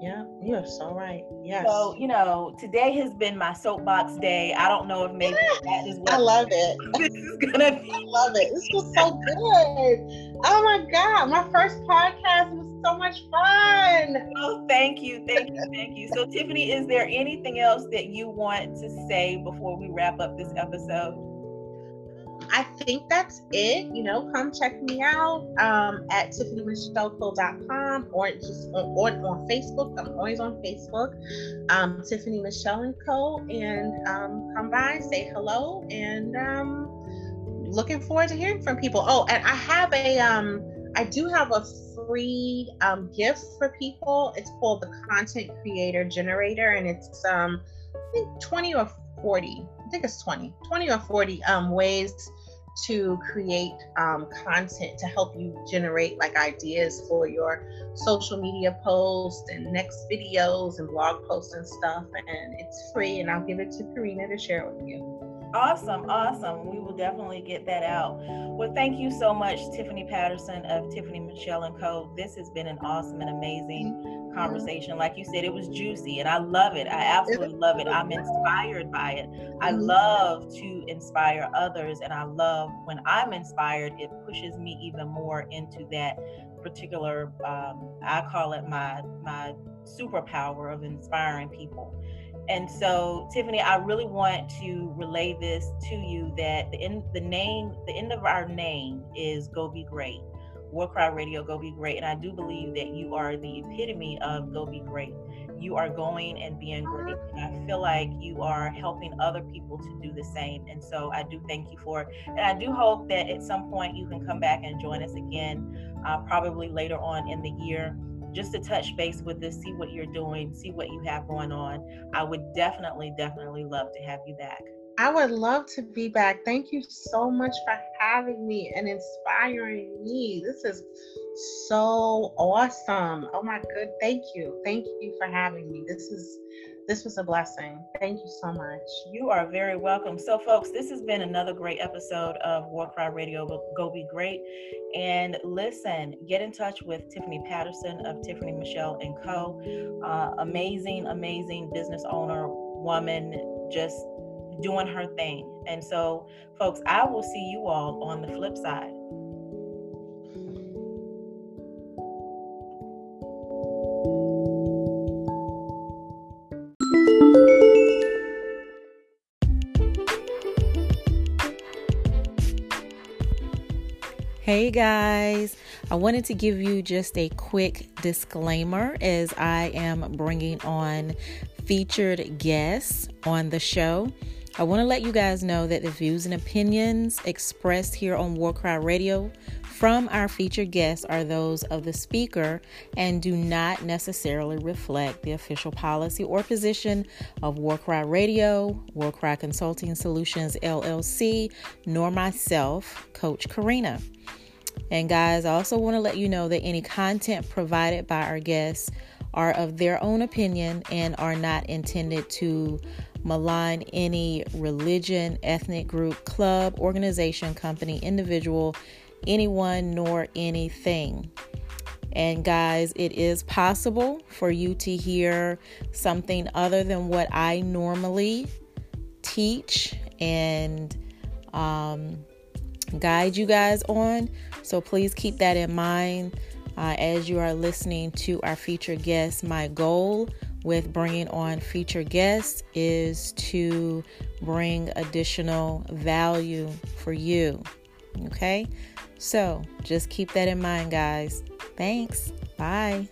Yeah, you're so right. Yes. So, you know, today has been my soapbox day. I don't know if maybe [laughs] that is what I love it. [laughs] This is gonna be. I love it. This was so good. Oh my God. My first podcast was so much fun. Oh, thank you. Thank you. Thank you. So, Tiffany, is there anything else that you want to say before we wrap up this episode? I think that's it. You know, come check me out um, at tiffanymichelleco.com or just on, on Facebook. I'm always on Facebook, um, Tiffany Michelle and Co. And um, come by, say hello, and um, looking forward to hearing from people. Oh, and I have a, um, I do have a free um, gift for people. It's called the Content Creator Generator, and it's um, I think 20 or 40 I think it's 20, 20 or 40 um, ways to create um, content to help you generate like ideas for your social media posts and next videos and blog posts and stuff. And it's free, and I'll give it to Karina to share with you. Awesome, awesome. We will definitely get that out. Well, thank you so much, Tiffany Patterson of Tiffany Michelle and Co. This has been an awesome and amazing conversation. Like you said, it was juicy and I love it. I absolutely love it. I'm inspired by it. I mm-hmm. love to inspire others and I love when I'm inspired, it pushes me even more into that particular um, I call it my my superpower of inspiring people. And so, Tiffany, I really want to relay this to you that the end, the name, the end of our name is Go Be Great. War Cry Radio, Go Be Great. And I do believe that you are the epitome of Go Be Great. You are going and being great. And I feel like you are helping other people to do the same. And so I do thank you for it. And I do hope that at some point you can come back and join us again, uh, probably later on in the year just to touch base with us, see what you're doing, see what you have going on. I would definitely, definitely love to have you back. I would love to be back. Thank you so much for having me and inspiring me. This is so awesome. Oh my good. Thank you. Thank you for having me. This is this was a blessing. Thank you so much. You are very welcome. So, folks, this has been another great episode of War Cry Radio. Go be great. And listen, get in touch with Tiffany Patterson of Tiffany Michelle and Co. Uh, amazing, amazing business owner, woman, just doing her thing. And so, folks, I will see you all on the flip side. Hey guys, I wanted to give you just a quick disclaimer as I am bringing on featured guests on the show. I want to let you guys know that the views and opinions expressed here on Warcry Radio from our featured guests are those of the speaker and do not necessarily reflect the official policy or position of Warcry Radio, Warcry Consulting Solutions LLC, nor myself, Coach Karina. And guys, I also want to let you know that any content provided by our guests are of their own opinion and are not intended to malign any religion, ethnic group, club, organization, company, individual, anyone, nor anything. And guys, it is possible for you to hear something other than what I normally teach and um, guide you guys on. So please keep that in mind uh, as you are listening to our featured guests. My goal with bringing on featured guests is to bring additional value for you. Okay? So just keep that in mind, guys. Thanks. Bye.